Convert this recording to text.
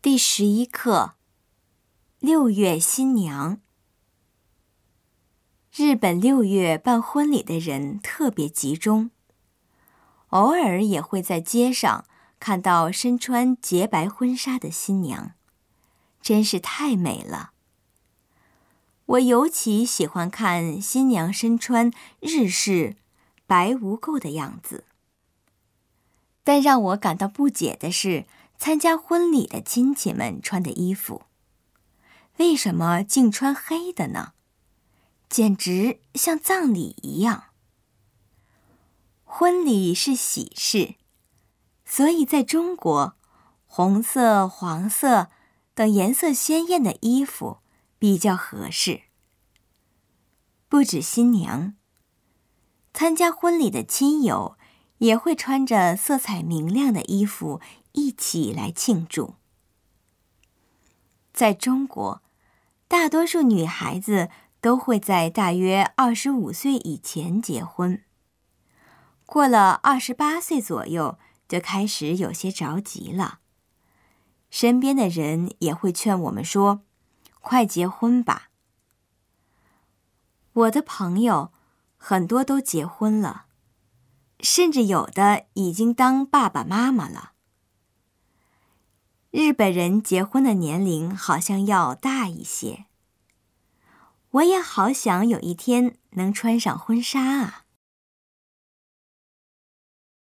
第十一课：六月新娘。日本六月办婚礼的人特别集中，偶尔也会在街上看到身穿洁白婚纱的新娘，真是太美了。我尤其喜欢看新娘身穿日式白无垢的样子，但让我感到不解的是。参加婚礼的亲戚们穿的衣服，为什么竟穿黑的呢？简直像葬礼一样。婚礼是喜事，所以在中国，红色、黄色等颜色鲜艳的衣服比较合适。不止新娘，参加婚礼的亲友也会穿着色彩明亮的衣服。一起来庆祝。在中国，大多数女孩子都会在大约二十五岁以前结婚。过了二十八岁左右，就开始有些着急了。身边的人也会劝我们说：“快结婚吧。”我的朋友很多都结婚了，甚至有的已经当爸爸妈妈了。日本人结婚的年龄好像要大一些。我也好想有一天能穿上婚纱啊。